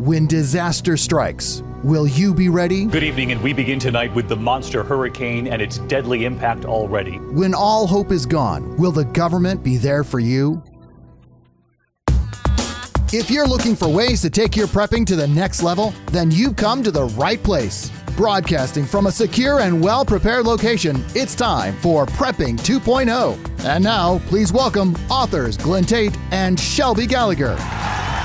When disaster strikes, will you be ready? Good evening, and we begin tonight with the monster hurricane and its deadly impact already. When all hope is gone, will the government be there for you? If you're looking for ways to take your prepping to the next level, then you've come to the right place. Broadcasting from a secure and well prepared location, it's time for Prepping 2.0. And now, please welcome authors Glenn Tate and Shelby Gallagher.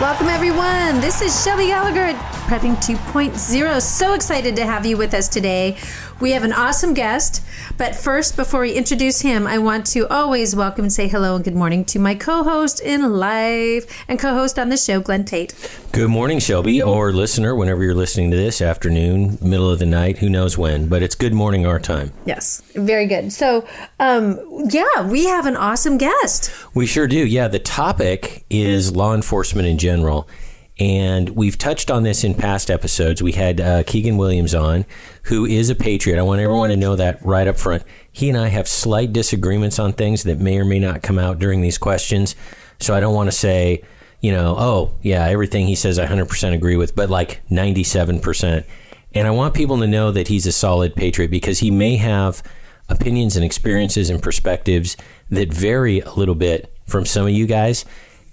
Welcome, everyone. This is Shelby Gallagher at Prepping 2.0. So excited to have you with us today. We have an awesome guest, but first, before we introduce him, I want to always welcome and say hello and good morning to my co host in live and co host on the show, Glenn Tate. Good morning, Shelby, or listener, whenever you're listening to this, afternoon, middle of the night, who knows when, but it's good morning our time. Yes, very good. So, um, yeah, we have an awesome guest. We sure do. Yeah, the topic is law enforcement in general. And we've touched on this in past episodes. We had uh, Keagan Williams on, who is a patriot. I want everyone to know that right up front. He and I have slight disagreements on things that may or may not come out during these questions. So I don't want to say, you know, oh, yeah, everything he says I 100% agree with, but like 97%. And I want people to know that he's a solid patriot because he may have opinions and experiences and perspectives that vary a little bit from some of you guys.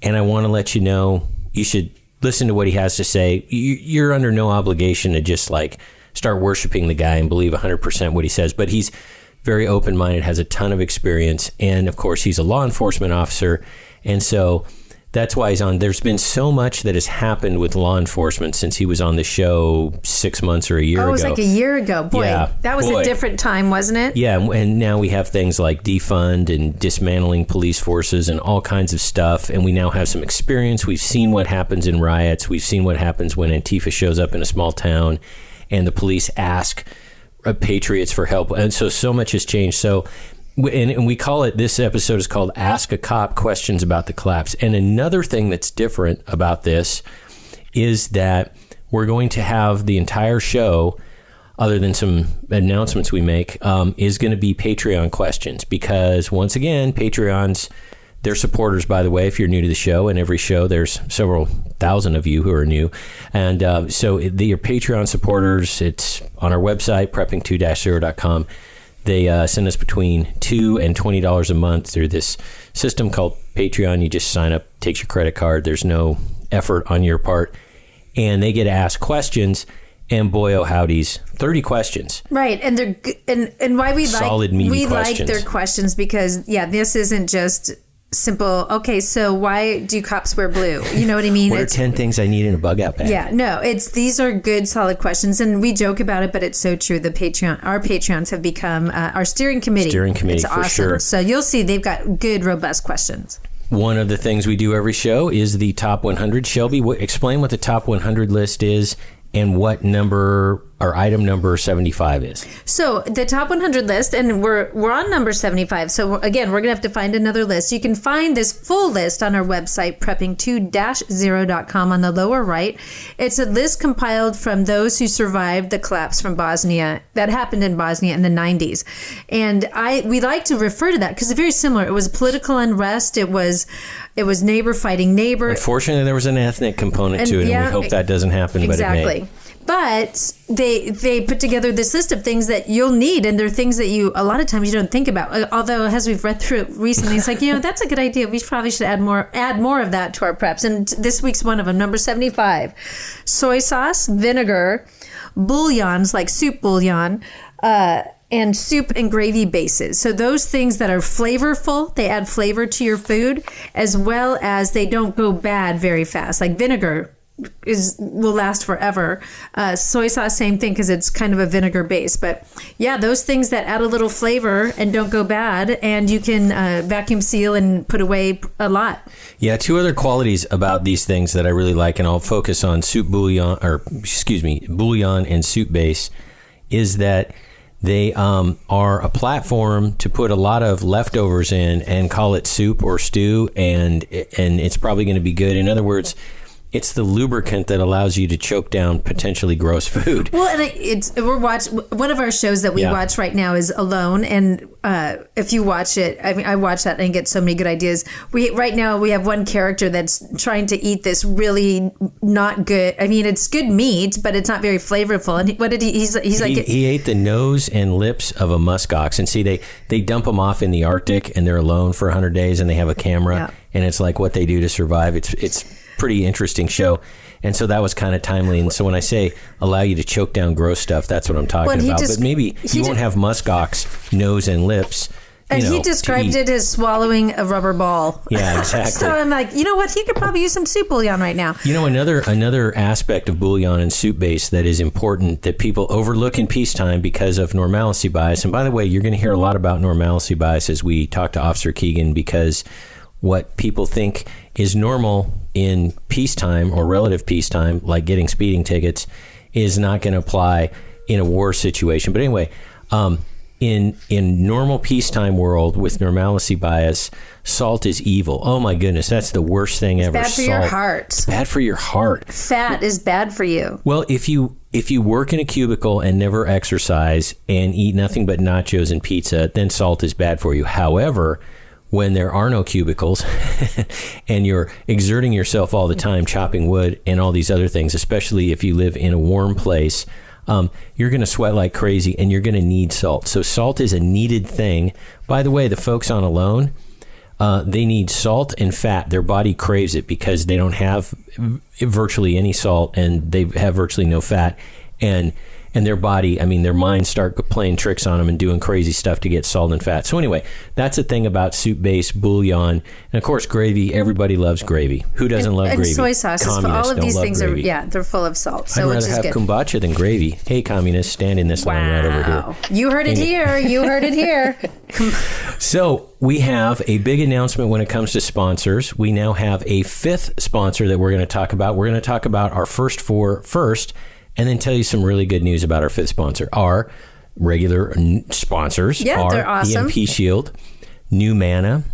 And I want to let you know you should listen to what he has to say. You're under no obligation to just like start worshiping the guy and believe 100% what he says, but he's very open minded, has a ton of experience, and of course, he's a law enforcement officer. And so that's why he's on. There's been so much that has happened with law enforcement since he was on the show six months or a year oh, ago. it was like a year ago. Boy, Yeah, that was boy. a different time, wasn't it? Yeah, and now we have things like defund and dismantling police forces and all kinds of stuff. And we now have some experience. We've seen what happens in riots. We've seen what happens when Antifa shows up in a small town and the police ask uh, patriots for help. And so, so much has changed. So, and, and we call it, this episode is called Ask a Cop Questions About the Collapse. And another thing that's different about this is that we're going to have the entire show other than some announcements we make, um, is going to be Patreon questions because once again, Patreons, they're supporters, by the way, if you're new to the show. And every show, there's several thousand of you who are new. And uh, so they are Patreon supporters. It's on our website, prepping2-0.com. They uh, send us between two and twenty dollars a month through this system called Patreon. You just sign up, takes your credit card. There's no effort on your part, and they get asked questions. And boy, oh howdies, thirty questions. Right, and they're and and why we Solid, like meaty we like their questions because yeah, this isn't just simple. Okay, so why do cops wear blue? You know what I mean? What are It's- ten things I need in a bug out bag? yeah, no, it's these are good, solid questions, and we joke about it, but it's so true. The Patreon, our Patreons have become uh, our steering committee. Steering committee, it's for awesome. sure. So you'll see they've got good, robust questions. One of the things we do every show is the top 100. Shelby, explain what the top 100 list is and what number or item number 75 is. So the top 100 list, and we're we're on number 75. So again, we're gonna have to find another list. You can find this full list on our website, prepping2-0.com on the lower right. It's a list compiled from those who survived the collapse from Bosnia that happened in Bosnia in the 90s, and I we like to refer to that because it's very similar. It was political unrest. It was it was neighbor fighting neighbor. Unfortunately, there was an ethnic component And to it, yeah, and we hope that doesn't happen, but exactly. may. But they they put together this list of things that you'll need, and they're things that you a lot of times you don't think about. Uh, Although, as we've read through it recently, it's like you know that's a good idea. We probably should add more add more of that to our preps. And this week's one of them, number seventy five, soy sauce, vinegar, bouillons like soup bouillon. Uh, and soup and gravy bases. So those things that are flavorful, they add flavor to your food, as well as they don't go bad very fast. Like vinegar is will last forever. Uh, soy sauce, same thing because it's kind of a vinegar base. But yeah, those things that add a little flavor and don't go bad, and you can uh, vacuum seal and put away a lot. Yeah, two other qualities about these things that I really like, and I'll focus on soup bouillon, or excuse me, bouillon and soup base, is that they um, are a platform to put a lot of leftovers in and call it soup or stew, and and it's probably going to be good. In other words, it's the lubricant that allows you to choke down potentially gross food. Well, and it's we're watch one of our shows that we Yeah. watch right now is Alone, and uh, if you watch it, I mean, I watch that and get so many good ideas. We right now we have one character that's trying to eat this really not good. I mean, it's good meat, but it's not very flavorful. And he, what did he? He's he's like he, he ate the nose and lips of a musk ox, and see they they dump them off in the Arctic, and they're alone for hundred days, and they have a camera, Yeah. and it's like what they do to survive. It's it's pretty interesting show, and so that was kind of timely. And so when I say allow you to choke down gross stuff, that's what I'm talking Well, about. just- but maybe he you won't have musk ox nose and lips. you and know, he described it as swallowing a rubber ball. Yeah, exactly. so I'm like, you know what? He could probably use some soup bouillon right now. You know another another aspect of bouillon and soup base that is important that people overlook in peacetime because of normalcy bias. And by the way, you're going to hear a lot about normalcy bias as we talk to Officer Keagan because what people think is normal in peacetime or relative peacetime, like getting speeding tickets, is not going to apply in a war situation. But anyway, um, in in normal peacetime world with normalcy bias, salt is evil. Oh my goodness, that's the worst thing ever. Bad for your Salt. heart. It's bad for your heart. Fat is bad for you. Well, if you if you work in a cubicle and never exercise and eat nothing but nachos and pizza, then salt is bad for you. However, when there are no cubicles and you're exerting yourself all the time chopping wood and all these other things, especially if you live in a warm place, um, you're going to sweat like crazy and you're going to need salt. So salt is a needed thing. By the way, the folks on Alone, uh, they need salt and fat. Their body craves it because they don't have virtually any salt and they have virtually no fat. And and their body, I mean, their minds start playing tricks on them and doing crazy stuff to get salt and fat. So anyway, that's the thing about soup base, bouillon, and of course gravy. Everybody loves gravy. Who doesn't love and gravy? soy sauces. Communists all of these things gravy. are yeah, they're full of salt. I'd rather have good. kombucha than gravy. Hey, communists, stand in this line right over here. You heard it here. You heard it here. So we have a big announcement when it comes to sponsors. We now have a fifth sponsor that we're going to talk about. We're going to talk about our first four first, and then tell you some really good news about our fifth sponsor. Our regular sponsors Yeah, are they're awesome. EMP Shield, NuManna,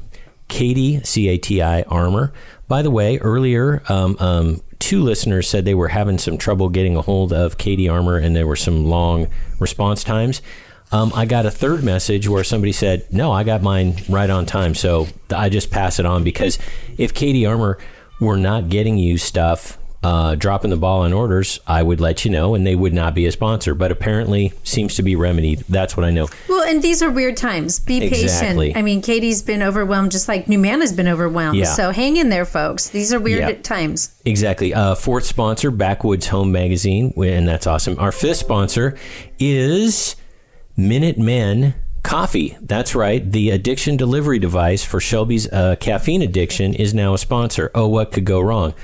Katie C A T I Armor. By the way, earlier um, um, two listeners said they were having some trouble getting a hold of CATI Armor, and there were some long response times. Um, I got a third message where somebody said, "No, I got mine right on time." So I just pass it on because if CATI Armor were not getting you stuff, uh, dropping the ball on orders, I would let you know, and they would not be a sponsor. But apparently, seems to be remedied. That's what I know. Well, and these are weird times. Be Exactly. patient. I mean, Katie's been overwhelmed, just like NuManna's been overwhelmed. Yeah. So hang in there, folks. These are weird Yeah. times. Exactly. Uh, fourth sponsor, Backwoods Home Magazine, and that's awesome. Our fifth sponsor is Minutemen Coffee. That's right. The addiction delivery device for Shelby's uh, caffeine addiction is now a sponsor. Oh, what could go wrong?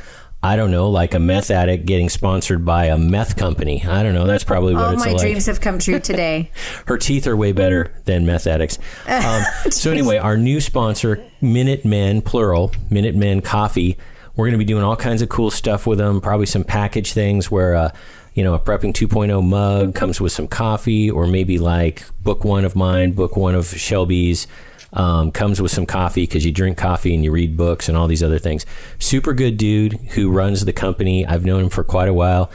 I don't know, like a meth addict getting sponsored by a meth company. I don't know. That's probably what All it's my like. dreams have come true today. Her teeth are way better than meth addicts. Um, so anyway, our new sponsor, Minutemen, plural, Minutemen Coffee. We're going to be doing all kinds of cool stuff with them. Probably some package things where, uh, you know, a prepping 2.0 mug comes with some coffee, or maybe like book one of mine, book one of Shelby's. Um, comes with some coffee because you drink coffee and you read books and all these other things. Super good dude who runs the company. I've known him for quite a while.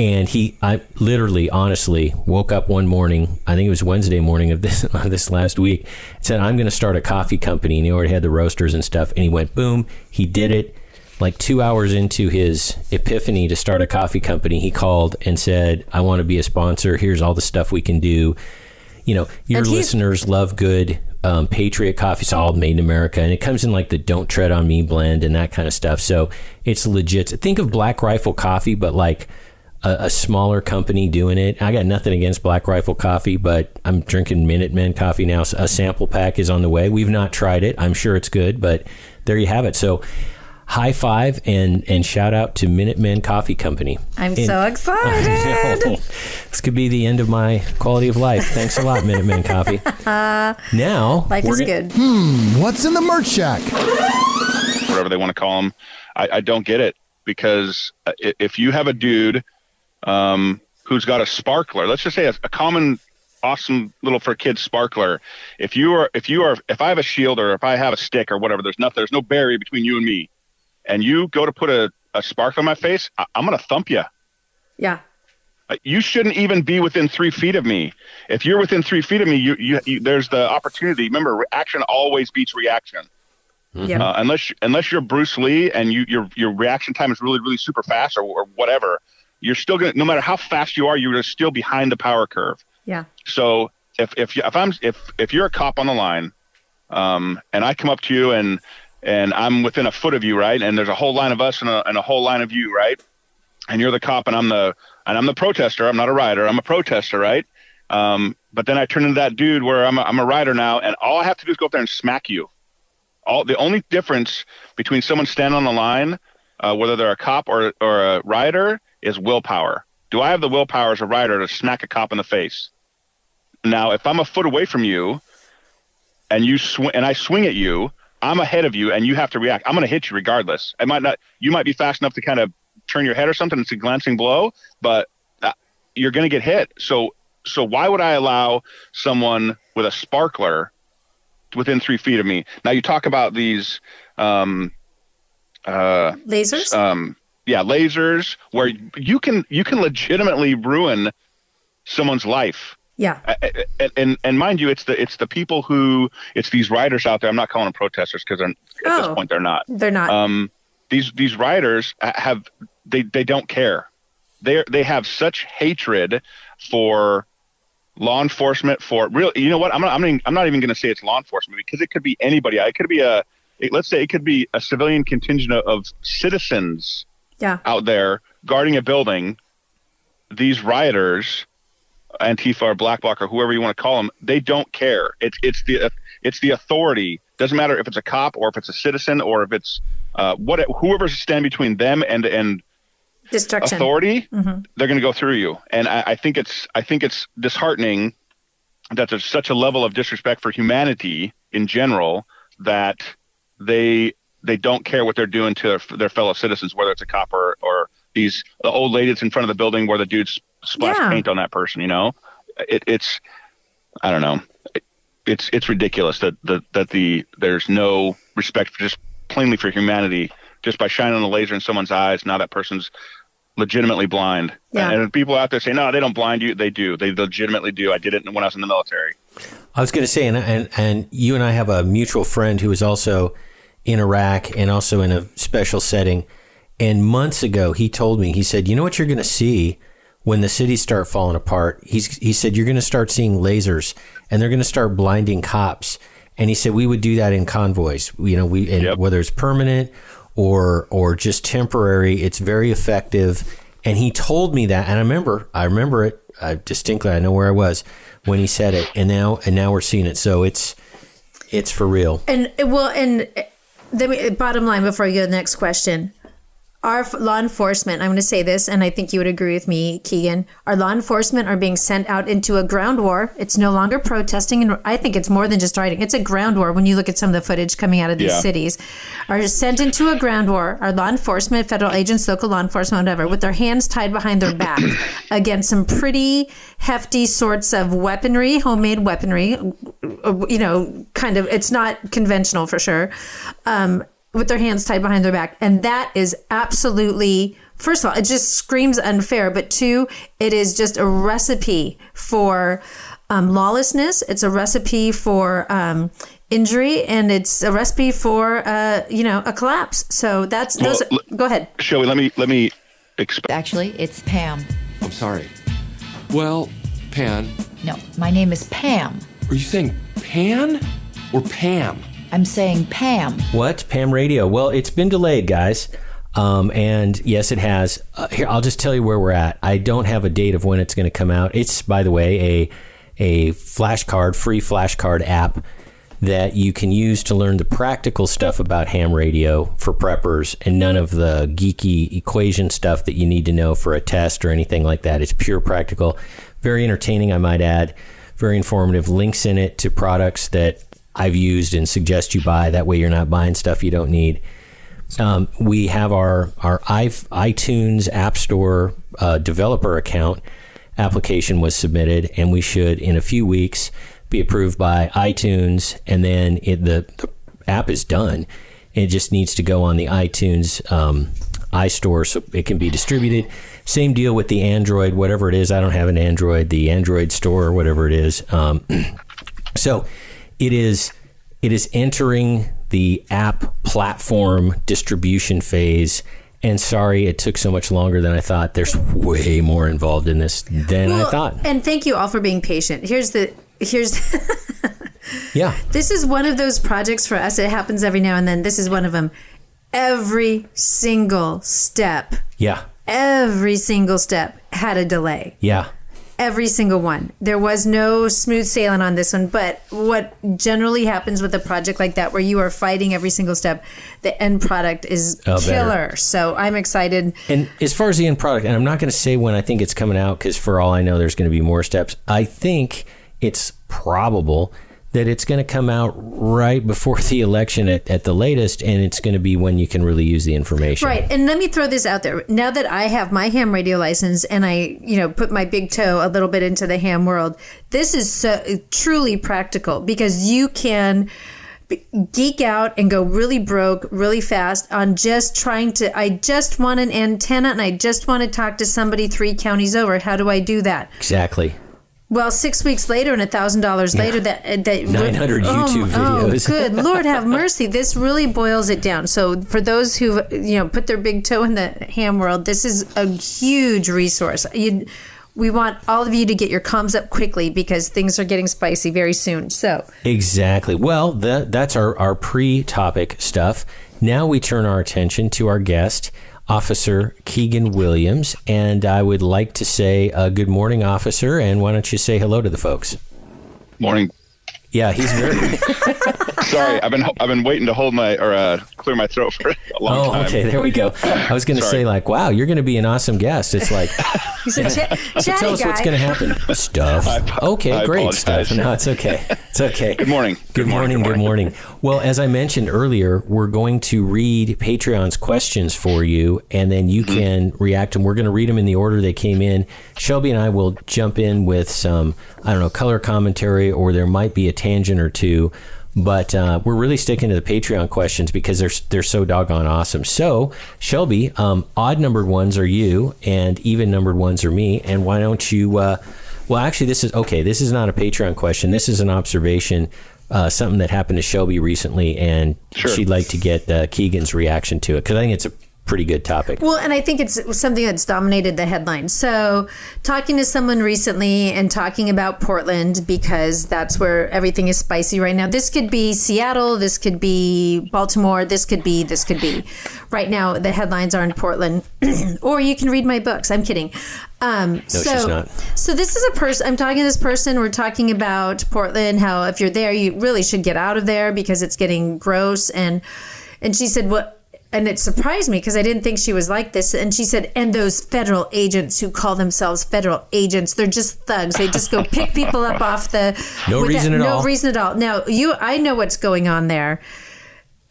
And he i literally honestly woke up one morning i think it was wednesday morning of this of this last week said i'm going to start a coffee company. And he already had the roasters and stuff. And he went boom he did it. Like two hours into his epiphany to start a coffee company he called and said i want to be a sponsor. Here's all the stuff we can do you know your listeners love good um, patriot coffee. It's all made in america and it comes in like the don't tread on me blend and that kind of stuff. So it's legit. Think of black rifle coffee but like a, a smaller company doing it. I got nothing against black rifle coffee but i'm drinking minutemen coffee now. A sample pack is on the way. We've not tried it. I'm sure it's good but there you have it. So high five and and shout out to minutemen coffee company I'm And- so I excited. know. This could be the end of my quality of life. Thanks a lot, Minutemen Coffee. now, Life we're is gonna- good. What's in the merch shack? whatever they want to call them. I, I don't get it because uh, if you have a dude um, who's got a sparkler, let's just say a, a common, awesome little for kids sparkler. If you are, if you are, if I have a shield or if I have a stick or whatever, there's nothing, there's no barrier between you and me, and you go to put a a sparkler in my face, I, I'm gonna thump you. Yeah. Uh, You shouldn't even be within three feet of me. If you're within three feet of me, you, you, you there's the opportunity. Remember, reaction always beats reaction. Yeah. Uh, unless unless you're Bruce Lee and you your your reaction time is really really super fast or, or whatever, you're still gonna no matter how fast you are, you're still behind the power curve. yeah. So if if you- if I'm if if you're a cop on the line, um, and I come up to you and and I'm within a foot of you, right, and there's a whole line of us and a, and a whole line of you, right, and you're the cop and I'm the and I'm the protester. I'm not a rider. I'm a protester, right? Um, but then I turn into that dude where I'm a, I'm a rider now, and all I have to do is go up there and smack you. All the only difference between someone standing on the line, uh, whether they're a cop or or a rider, is willpower. Do I have the willpower as a rider to smack a cop in the face? Now, if I'm a foot away from you, and you swing and I swing at you, I'm ahead of you, and you have to react. I'm going to hit you regardless. I might not. You might be fast enough to kind of turn your head or something. It's a glancing blow, but uh, you're going to get hit. So, so why would I allow someone with a sparkler within three feet of me? Now, you talk about these. Um, uh, Lasers? um, yeah, lasers, where you can you can legitimately ruin someone's life. Yeah. I- and and mind you, it's the it's the people who it's these riders out there. I'm not calling them protesters because at this Oh. point they're not. They're not. Um, these these riders ha- have they they don't care. They they have such hatred for law enforcement for real. You know what? I'm not I'm not, I'm not even going to say it's law enforcement because it could be anybody. It could be a it- let's say it could be a civilian contingent of, of citizens yeah. out there guarding a building, these rioters, Antifa or Black Bloc or whoever you want to call them, they don't care. It's it's the it's the authority. Doesn't matter if it's a cop or if it's a citizen or if it's uh, what whoever's standing between them and and Destruction. authority, they're going to go through you. And I, I think it's I think it's disheartening that there's such a level of disrespect for humanity in general that they they don't care what they're doing to their, their fellow citizens, whether it's a cop or, or these the old lady that's in front of the building where the dudes s- splashed Yeah. paint on that person. You know, it, it's I don't know. It, it's it's ridiculous that the that the there's no respect for just plainly for humanity just by shining a laser in someone's eyes. Now that person's legitimately blind. Yeah. And people out there say, no, they don't blind you. They do. They legitimately do. I did it when I was in the military. I was going to say, and, and and you and I have a mutual friend who is also in Iraq and also in a special setting. And months ago, he told me, he said, "You know what you're going to see when the cities start falling apart." He's he said you're going to start seeing lasers, and they're going to start blinding cops. And he said we would do that in convoys. You know, we and Yep. whether it's permanent or or just temporary, it's very effective. And he told me that, and I remember, I remember it I distinctly. I know where I was when he said it, and now and now we're seeing it. So it's it's for real. And well, and the bottom line before you go to the next question, our law enforcement. I'm going to say this, and I think you would agree with me, Keagan. Our law enforcement are being sent out into a ground war. It's no longer protesting, and I think it's more than just rioting. It's a ground war. When you look at some of the footage coming out of these Yeah. cities, are sent into a ground war. Our law enforcement, federal agents, local law enforcement, whatever, with their hands tied behind their back against some pretty hefty sorts of weaponry, homemade weaponry. You know, kind of. It's not conventional for sure. Um, with their hands tied behind their back. And that is absolutely, first of all, it just screams unfair. But two, it is just a recipe for um, lawlessness. It's a recipe for um, injury, and it's a recipe for, uh, you know, a collapse. So that's, those, Well, go ahead. Shelby, let me let me exp- Actually, it's Pam. I'm sorry. Well, Pan, No, my name is Pam. are you saying Pan or Pam? I'm saying Pam. What Pam Radio? Well, it's been delayed, guys. Um, and yes, it has. Uh, here, I'll just tell you where we're at. I don't have a date of when it's going to come out. It's, by the way, a a flashcard, free flashcard app that you can use to learn the practical stuff about ham radio for preppers and none of the geeky equation stuff that you need to know for a test or anything like that. It's pure practical, very entertaining, I might add, very informative. Links in it to products that I've used and suggest you buy. That way, you're not buying stuff you don't need. Um, we have our our iTunes App Store uh, developer account application was submitted, and we should in a few weeks be approved by iTunes, and then it, the, the app is done. It just needs to go on the iTunes um, iStore so it can be distributed. Same deal with the Android, whatever it is. I don't have an Android, the Android store or whatever it is. Um, so it is it is entering the app platform distribution phase. And sorry, it took so much longer than I thought. There's way more involved in this than I thought. And thank you all for being patient. Here's the here's Yeah. this is one of those projects for us. It happens every now and then. This is one of them. Every single step, Yeah. every single step had a delay. Yeah. Every single one. There was no smooth sailing on this one, but what generally happens with a project like that where you are fighting every single step, the end product is Oh, better. killer. So I'm excited. And as far as the end product, and I'm not going to say when I think it's coming out because for all I know, there's going to be more steps. I think it's probable that it's going to come out right before the election at, at the latest, and it's going to be when you can really use the information. Right. And let me throw this out there. Now that I have my ham radio license and I, you know, put my big toe a little bit into the ham world, this is so, truly practical because you can geek out and go really broke really fast on just trying to I just want an antenna and I just want to talk to somebody 3 counties over. How do I do that? Exactly. Well, six weeks later and a thousand dollars later, that uh, that 900 YouTube oh, videos. Oh, good Lord, have mercy! This really boils it down. So, for those who you know put their big toe in the ham world, this is a huge resource. You, we want all of you to get your comms up quickly because things are getting spicy very soon. So, Exactly. Well, that, that's our, our pre topic stuff. Now we turn our attention to our guest, Officer Keagan Williams. And I would like to say uh, good morning, Officer. And why don't you say hello to the folks? Morning. Yeah, he's very. Sorry, I've been I've been waiting to hold my or uh, clear my throat for a long oh, time. okay. There we go. I was going to say, like, wow, you're going to be an awesome guest. It's like, he's a ch- so tell us guy. what's going to happen. Stuff. Okay, I great apologize. stuff. No, it's okay. It's okay. Good morning. Good, morning, Good morning. Well, as I mentioned earlier, we're going to read Patreon's questions for you, and then you can react. And we're going to read them in the order they came in. Shelby and I will jump in with some, I don't know, color commentary, or there might be a tangent or two. But uh, we're really sticking to the Patreon questions because they're they're so doggone awesome. So, Shelby, um, odd numbered ones are you, and even numbered ones are me. And why don't you? Uh, well, actually, this is okay. This is not a Patreon question. This is an observation, uh, something that happened to Shelby recently, and Sure. she'd like to get uh, Keagan's reaction to it because I think it's a pretty good topic. Well, and I think it's something that's dominated the headlines. So, talking to someone recently and talking about Portland because that's where everything is spicy right now. This could be Seattle, this could be Baltimore, this could be, this could be. Right now, the headlines are in Portland. or you can read my books. I'm kidding. Um, no, so, she's not. So, this is a person, I'm talking to this person. We're talking about Portland, how if you're there, you really should get out of there because it's getting gross. And, and she said, What? And it surprised me because I didn't think she was like this. And she said, and those federal agents who call themselves federal agents, they're just thugs. They just go pick people up off the No reason at no all. reason at all. Now you, I know what's going on there.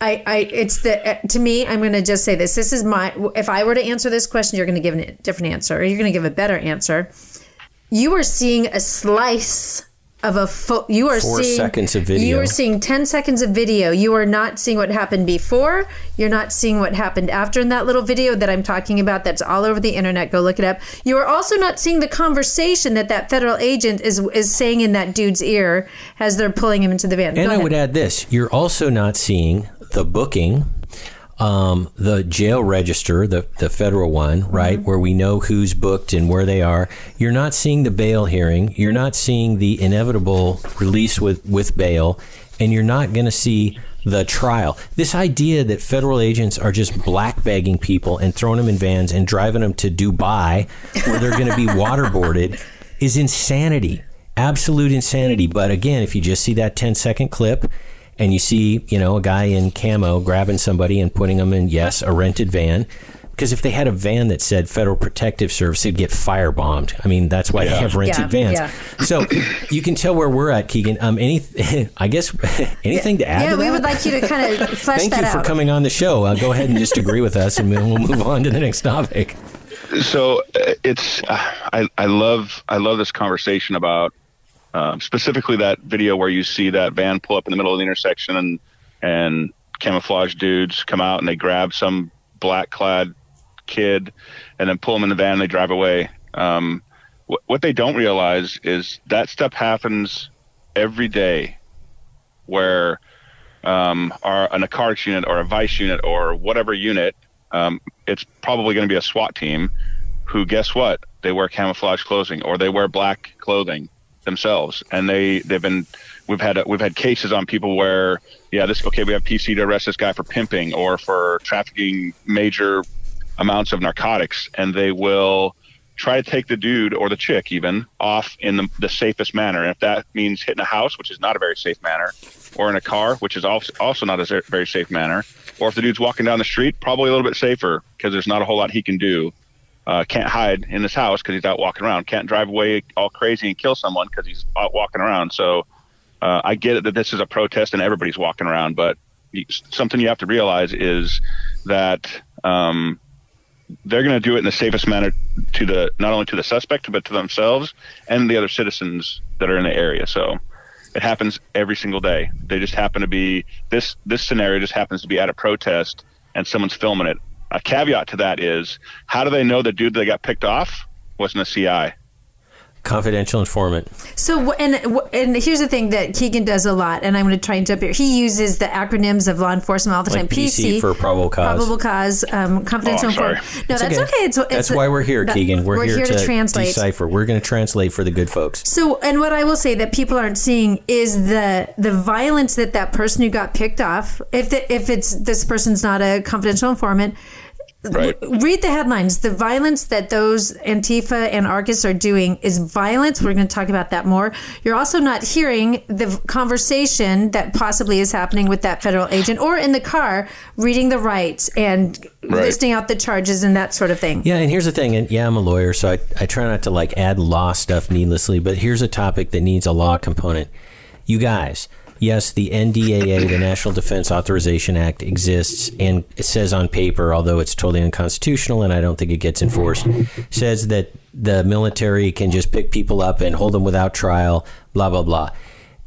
I, I, it's the uh, to me. I'm going to just say this. This is my. If I were to answer this question, you're going to give a different answer, or you're going to give a better answer. You are seeing a slice of a full. You are Four seeing seconds of video. You are seeing 10 seconds of video. You are not seeing what happened before. You're not seeing what happened after in that little video that I'm talking about that's all over the internet. Go look it up. You are also not seeing the conversation that that federal agent is is saying in that dude's ear as they're pulling him into the van. And I would add this: you're also not seeing the booking, um, the jail register, the the federal one, right, where we know who's booked and where they are. You're not seeing the bail hearing. You're not seeing the inevitable release with with bail, and you're not going to see the trial. This idea that federal agents are just black bagging people and throwing them in vans and driving them to Dubai, where they're going to be waterboarded, is insanity absolute insanity. But again, if you just see that 10 second clip and you see, you know, a guy in camo grabbing somebody and putting them in, yes, a rented van. Because if they had a van that said Federal Protective Service, they'd get firebombed. I mean, that's why they have rented Yeah, vans. yeah. So you can tell where we're at, Keagan. Um, any, I guess, anything to add? yeah, to we that? would like you to kind of flesh Thank that you for out. coming on the show. Uh, go ahead and just agree with us, and we'll move on to the next topic. so uh, it's uh, I, I love I love this conversation about um, specifically that video where you see that van pull up in the middle of the intersection and and camouflage dudes come out and they grab some black clad kid, and then pull them in the van and they drive away. Um, wh- what they don't realize is that stuff happens every day, where um, our a narcotics unit or a vice unit or whatever unit, um, it's probably going to be a SWAT team, who guess what? They wear camouflage clothing or they wear black clothing themselves, and they they've been we've had we've had cases on people where yeah this okay we have PC to arrest this guy for pimping or for trafficking major amounts of narcotics, and they will try to take the dude or the chick even off in the, the safest manner. And if that means hitting a house, which is not a very safe manner, or in a car, which is also also not a very safe manner, or if the dude's walking down the street, probably a little bit safer because there's not a whole lot he can do. Uh, can't hide in his house because he's out walking around. Can't drive away all crazy and kill someone because he's out walking around. So uh, I get it that this is a protest and everybody's walking around, but something you have to realize is that um, they're going to do it in the safest manner to the not only to the suspect but to themselves and the other citizens that are in the area. So it happens every single day. They just happen to be this this scenario just happens to be at a protest and someone's filming it. A caveat to that is how do they know the dude that got picked off wasn't a CI? Confidential informant. So, and and here's the thing that Keagan does a lot, and I'm going to try and jump here. He uses the acronyms of law enforcement all the Like time. PC for probable cause. probable cause, um, confidential Oh, informant. No, It's that's okay. It's, it's That's why we're here, that- Keagan. We're, here, to, translate. decipher. We're going to translate for the good folks. So, and what I will say that people aren't seeing is the the violence that that person who got picked off. If the, if it's this person's not a confidential informant, Right. read the headlines. The violence that those Antifa and Arcus are doing is violence. We're going to talk about that more. You're also not hearing the conversation that possibly is happening with that federal agent or in the car reading the rights and Right. listing out the charges and that sort of thing. Yeah, and here's the thing, and yeah, I'm a lawyer, so I, I try not to like add law stuff needlessly, but here's a topic that needs a law component. You guys, yes, the NDAA, the National Defense Authorization Act, exists and it says on paper, although it's totally unconstitutional and I don't think it gets enforced, says that the military can just pick people up and hold them without trial, blah blah blah.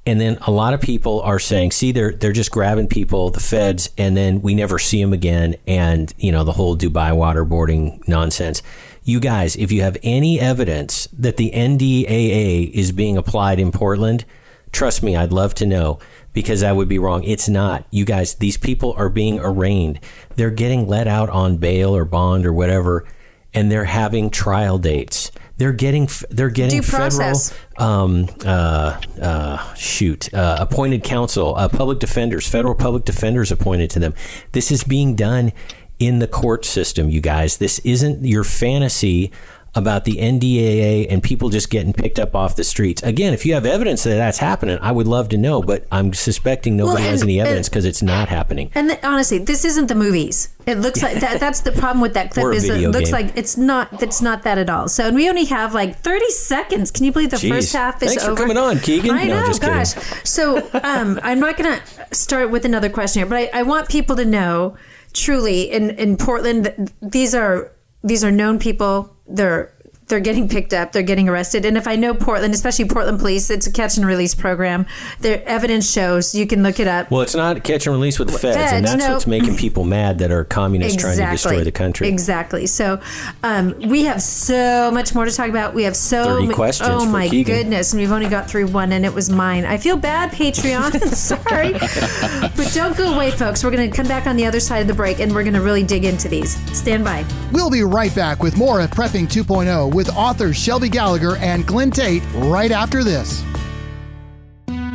And then a lot of people are saying, see, they're they're just grabbing people, the feds, and then we never see them again, and you know the whole Dubai waterboarding nonsense. You guys, if you have any evidence that the NDAA is being applied in Portland, trust me, I'd love to know because I would be wrong. It's not. You guys, these people are being arraigned. They're getting let out on bail or bond or whatever, and they're having trial dates. They're getting they're getting Due federal um, uh, uh, shoot, uh, appointed counsel, uh, public defenders, federal public defenders appointed to them. This is being done in the court system, you guys. This isn't your fantasy about the NDAA and people just getting picked up off the streets. Again, if you have evidence that that's happening, I would love to know, but I'm suspecting nobody Well, has any evidence because it's not happening. And th- honestly, this isn't the movies. It looks like that. That's the problem with that clip. Is it looks game. like it's not. It's not that at all. So, and we only have like thirty seconds. Can you believe the Jeez. first half is Thanks for coming on, Keagan. I No, know, kidding. gosh. So, um, I'm not going to start with another question here, but I, I want people to know truly in in Portland, th- these are these are known people. They're they're getting picked up, they're getting arrested. And if I know Portland, especially Portland police, it's a catch and release program. Their evidence shows you can look it up. Well, it's not catch and release with the feds, and that's no. what's making people mad that are communists trying to destroy the country. Exactly. So um, we have so much more to talk about. We have so 30 ma- questions Oh for my Keagan. goodness, and we've only got through one, and it was mine. I feel bad, Patreon. Sorry, but don't go away, folks. We're going to come back on the other side of the break, and we're going to really dig into these. Stand by. We'll be right back with more of Prepping 2.0 with authors Shelby Gallagher and Glenn Tate right after this.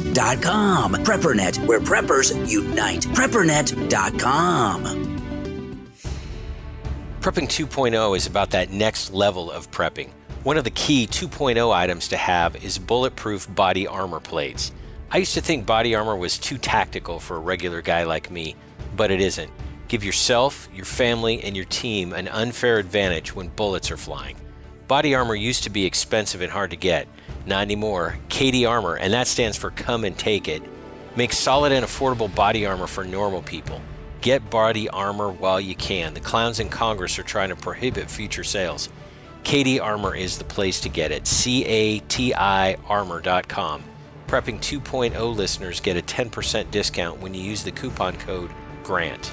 PrepperNet.com. PrepperNet, where preppers unite. PrepperNet.com. Prepping 2.0 is about that next level of prepping. One of the key 2.0 items to have is bulletproof body armor plates. I used to think body armor was too tactical for a regular guy like me, but it isn't. Give yourself, your family, and your team an unfair advantage when bullets are flying. Body armor used to be expensive and hard to get. Not anymore. CATI Armor, and that stands for Come and Take It, makes solid and affordable body armor for normal people. Get body armor while you can. The clowns in Congress are trying to prohibit future sales. CATI Armor is the place to get it. C A T I armor.com. Prepping 2.0 listeners get a 10% discount when you use the coupon code GRANT.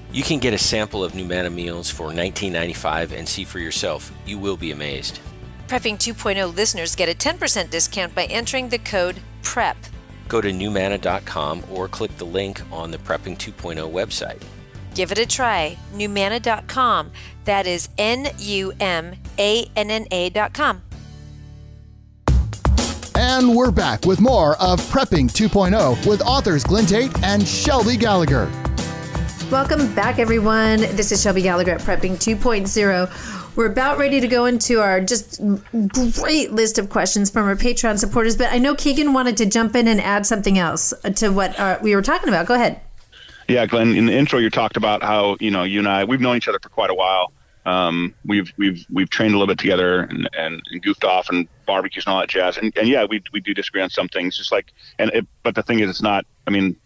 You can get a sample of NuManna meals for $19.95 and see for yourself. You will be amazed. Prepping 2.0 listeners get a 10% discount by entering the code PREP. Go to numanna.com or click the link on the Prepping 2.0 website. Give it a try. NuManna.com. That is N U M A N N A.com. And we're back with more of Prepping 2.0 with authors Glenn Tate and Shelby Gallagher. Welcome back, everyone. This is Shelby Gallagher at Prepping 2.0. We're about ready to go into our just great list of questions from our Patreon supporters, but I know Keagan wanted to jump in and add something else to what uh, we were talking about. Go ahead. Yeah, Glenn. In the intro, you talked about how you know you and I we've known each other for quite a while. Um, we've we've we've trained a little bit together and, and, and, goofed off and barbecues and all that jazz. And, and yeah, we we do disagree on some things. Just like and it, but the thing is, it's not. I mean,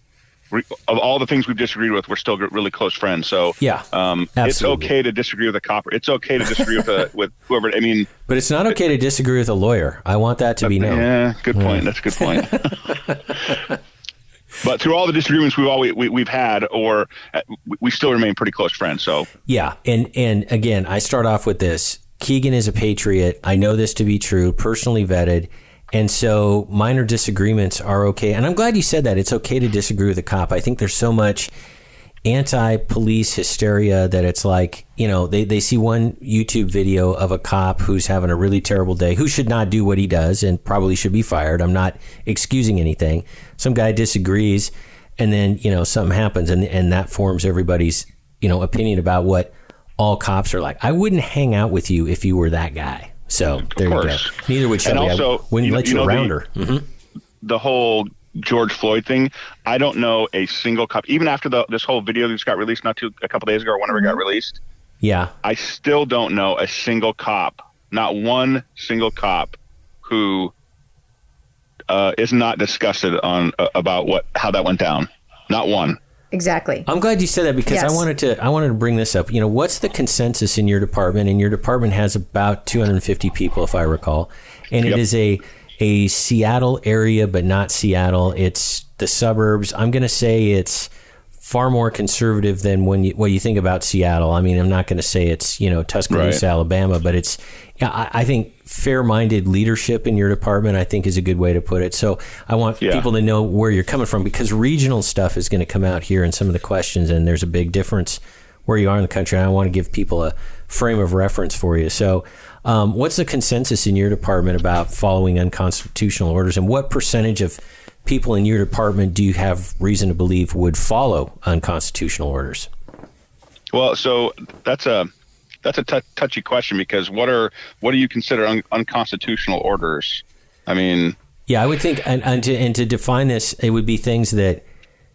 of all the things we've disagreed with, we're still really close friends. So yeah, um, it's okay to disagree with a copper. It's okay to disagree with a, with whoever. I mean, but it's not okay to disagree with a lawyer. I want that to be known. Yeah, good point. That's a good point. but through all the disagreements we've always we, have had, or uh, we still remain pretty close friends. So yeah, and and again, I start off with this. Keagan is a patriot. I know this to be true, personally vetted. And so minor disagreements are okay. And I'm glad you said that. It's okay to disagree with a cop. I think there's so much anti police hysteria that it's like, you know, they, they see one YouTube video of a cop who's having a really terrible day, who should not do what he does and probably should be fired. I'm not excusing anything. Some guy disagrees and then, you know, something happens and, and that forms everybody's, you know, opinion about what all cops are like. I wouldn't hang out with you if you were that guy. So of there course. you go. Neither would Shelby. And also, I wouldn't you, let you, you know, around the, her. Mm-hmm. The whole George Floyd thing. I don't know a single cop, even after the this whole video that just got released not too a couple days ago or whenever it got mm-hmm. released. Yeah, I still don't know a single cop, not one single cop, who uh, is not disgusted on uh, about what how that went down. Not one. Exactly. I'm glad you said that because yes. I wanted to I wanted to bring this up. You know, what's the consensus in your department? And your department has about 250 people, if I recall, and yep. it is a a Seattle area, but not Seattle. It's the suburbs. I'm going to say it's far more conservative than when you what you think about Seattle. I mean, I'm not going to say it's you know Tuscaloosa, right. Alabama, but it's yeah. I, I think fair-minded leadership in your department. I think is a good way to put it. So I want yeah. people to know where you're coming from because regional stuff is going to come out here in some of the questions, and there's a big difference where you are in the country. And I want to give people a frame of reference for you. So. Um, what's the consensus in your department about following unconstitutional orders, and what percentage of people in your department do you have reason to believe would follow unconstitutional orders? Well, so that's a that's a t- touchy question because what are what do you consider un- unconstitutional orders? I mean, yeah, I would think, and, and, to and to define this, it would be things that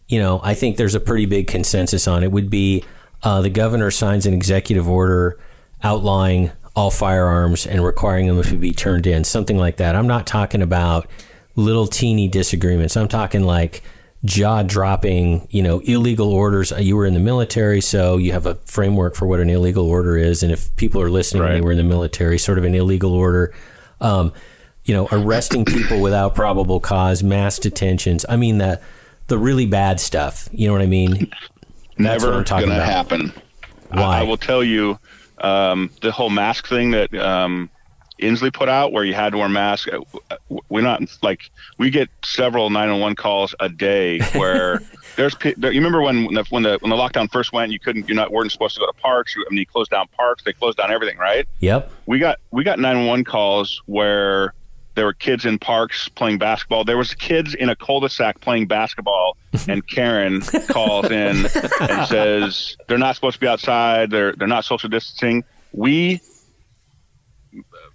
you know. I think there's a pretty big consensus on. It would be uh, the governor signs an executive order outlawing all firearms and requiring them to be turned in, something like that. I'm not talking about little teeny disagreements. I'm talking like jaw dropping, you know, illegal orders. You were in the military, so you have a framework for what an illegal order is. And if people are listening and they were in the military, sort of an illegal order, um, you know, arresting people without probable cause, mass detentions. I mean, the, the really bad stuff. You know what I mean? Never gonna about. happen. Why? I, I will tell you, um, the whole mask thing that um, Inslee put out, where you had to wear masks. uh, We're not like we get several 911 calls a day where there's. There, you remember when when the, when the when the lockdown first went, you couldn't. You're not weren't supposed to go to parks. You, I mean, you closed down parks. They closed down everything, right? Yep. we got we got 911 calls where there were kids in parks playing basketball. There was kids in a cul-de-sac playing basketball, and Karen calls in and says they're not supposed to be outside. They're they're not social distancing. We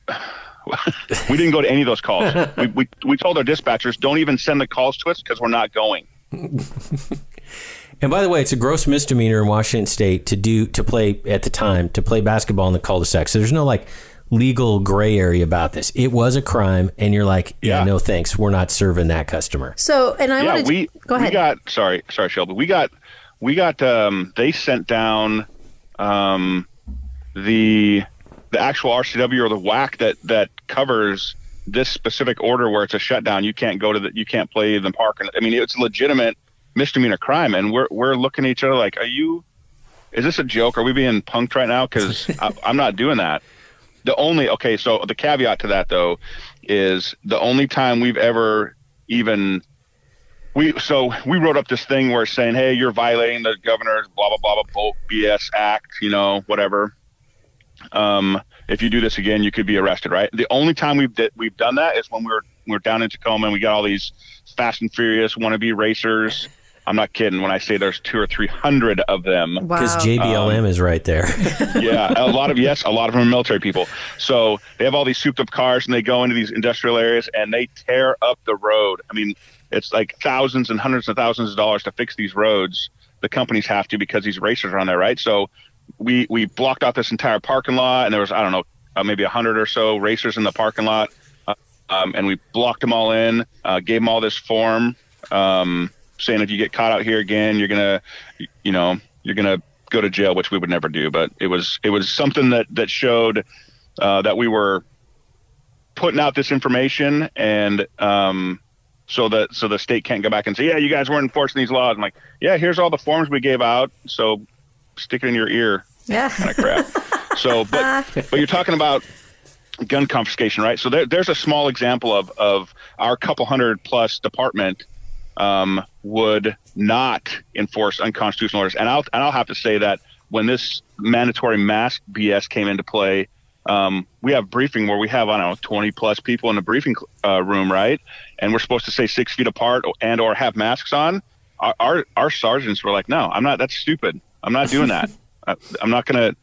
we didn't go to any of those calls. We, we we told our dispatchers don't even send the calls to us because we're not going. And by the way, it's a gross misdemeanor in Washington State to do to play at the time to play basketball in the cul-de-sac. So there's no like legal gray area about this. It was a crime, and you're like, yeah, Yeah. no thanks, we're not serving that customer. So, and I yeah, wanted to we go ahead. we got sorry, sorry, Shelby. We got we got um they sent down um the the actual RCW or the WAC that that covers this specific order where it's a shutdown. You can't go to the you can't play the park. And I mean, it's a legitimate misdemeanor crime, and we're we're looking at each other like, are you? Is this a joke? Are we being punked right now? Because I'm not doing that. The only okay, so the caveat to that though is the only time we've ever even we so we wrote up this thing where it's saying, hey, you're violating the governor's blah blah blah blah blah BS act, you know, whatever. Um, if you do this again, you could be arrested, right? The only time we've di- we've done that is when we were we were down in Tacoma and we got all these fast and furious wannabe racers. I'm not kidding when I say there's two or three hundred of them. Because JBLM is right there. yeah, a lot of yes, a lot of them are military people. So they have all these souped up cars and they go into these industrial areas and they tear up the road. I mean, it's like thousands and hundreds of thousands of dollars to fix these roads. The companies have to because these racers are on there, right? So we we blocked off this entire parking lot and there was I don't know uh, maybe a hundred or so racers in the parking lot, uh, um, and we blocked them all in. Uh, gave them all this form um, saying if you get caught out here again, you're gonna you know you're gonna go to jail, which we would never do. But it was it was something that that showed uh, that we were putting out this information, and um, so that so the state can't go back and say, yeah, you guys weren't enforcing these laws. I'm like, yeah, here's all the forms we gave out, so stick it in your ear, yeah, kind of crap. so, but but you're talking about gun confiscation, right? So there, there's a small example of of our couple hundred plus department um, would not enforce unconstitutional orders. And I'll and I'll have to say that when this mandatory mask BS came into play, um, we have briefing where we have I don't know 20 plus people in the briefing uh, room, right? And we're supposed to stay six feet apart and or have masks on. Our, our our sergeants were like, no, I'm not. That's stupid. I'm not doing that. I, I'm not gonna.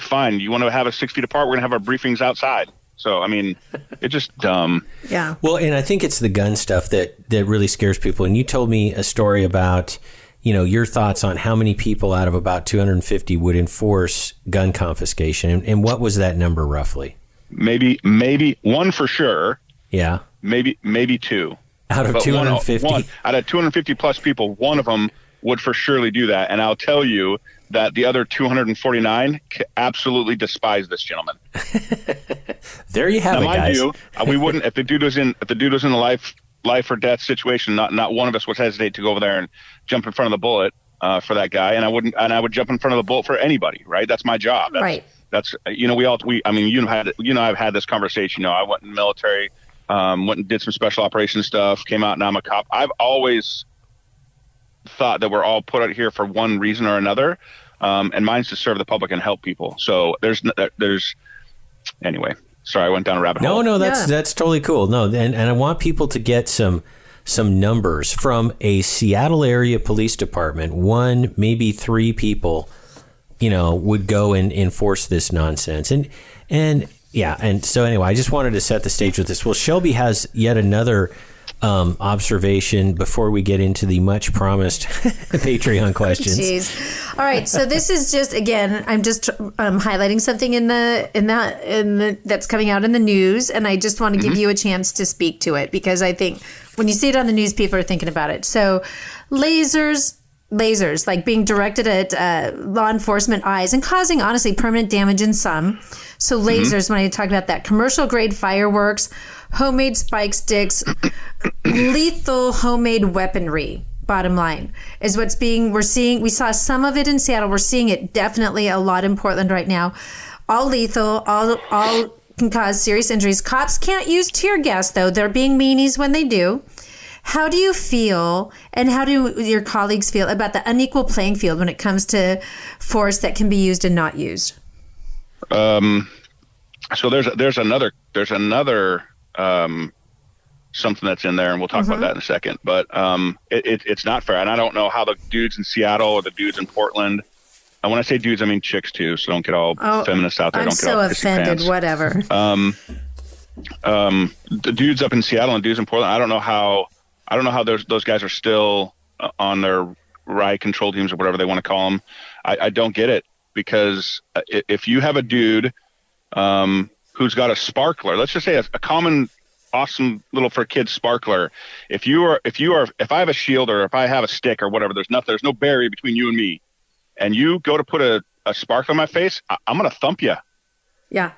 Fine. You want to have us six feet apart? We're gonna have our briefings outside. So I mean, it's just dumb. Yeah. Well, and I think it's the gun stuff that that really scares people. And you told me a story about, you know, your thoughts on how many people out of about 250 would enforce gun confiscation, and, and what was that number roughly? Maybe maybe one for sure. Yeah. Maybe maybe two. Out of But one- 250? one- out of 250 plus people, one of them would for surely do that. And I'll tell you that the other 249 absolutely despise this gentleman. There you have now, it, mind guys. you, uh, we wouldn't if the dude was in if the dude was in a life life or death situation. Not not one of us would hesitate to go over there and jump in front of the bullet uh, for that guy. And I wouldn't and I would jump in front of the bullet for anybody. Right? That's my job. That's, Right. That's you know we all we I mean you know had you know I've had this conversation. You know I went in the military, um, went and did some special operations stuff, came out and I'm a cop. I've always thought that we're all put out here for one reason or another, um, and mine's to serve the public and help people. So there's there's anyway. Sorry, I went down a rabbit No, hole. no, no, that's that's totally cool. No, and, and I want people to get some some numbers from a Seattle area police department. One, maybe three people, you know, would go and enforce this nonsense. And and yeah, and so anyway, I just wanted to set the stage with this. Well, Shelby has yet another um, observation before we get into the much promised Patreon questions. Jeez. All right. So this is just again, I'm just um, highlighting something in the in that in the that's coming out in the news, and I just want to give you a chance to speak to it because I think when you see it on the news, people are thinking about it. So lasers. Lasers, like being directed at uh, law enforcement eyes and causing, honestly, permanent damage in some. So, lasers, when I talk about that, commercial grade fireworks, homemade spike sticks, lethal homemade weaponry bottom line is what's being we're seeing we saw some of it in seattle. We're seeing it definitely a lot in portland right now. All lethal all all can cause serious injuries. Cops can't use tear gas though. They're being meanies when they do. How do you feel and how do your colleagues feel about the unequal playing field when it comes to force that can be used and not used? Um, so there's there's another there's another um, something that's in there, and we'll talk about that in a second. But um, it, it, it's not fair, and I don't know how the dudes in Seattle or the dudes in Portland. And when I say dudes, I mean chicks too. So don't get all Oh, feminists out there. i'm don't get so all offended pants. whatever Um, um, the dudes up in Seattle and dudes in Portland. I don't know how. I don't know how those those guys are still uh, on their riot control teams or whatever they want to call them. I, I don't get it because uh, if you have a dude um, who's got a sparkler, let's just say a, a common, awesome little for kids sparkler. If you are, if you are, if I have a shield or if I have a stick or whatever, there's nothing, there's no barrier between you and me, and you go to put a, a sparkler on my face, I, I'm gonna thump you. yeah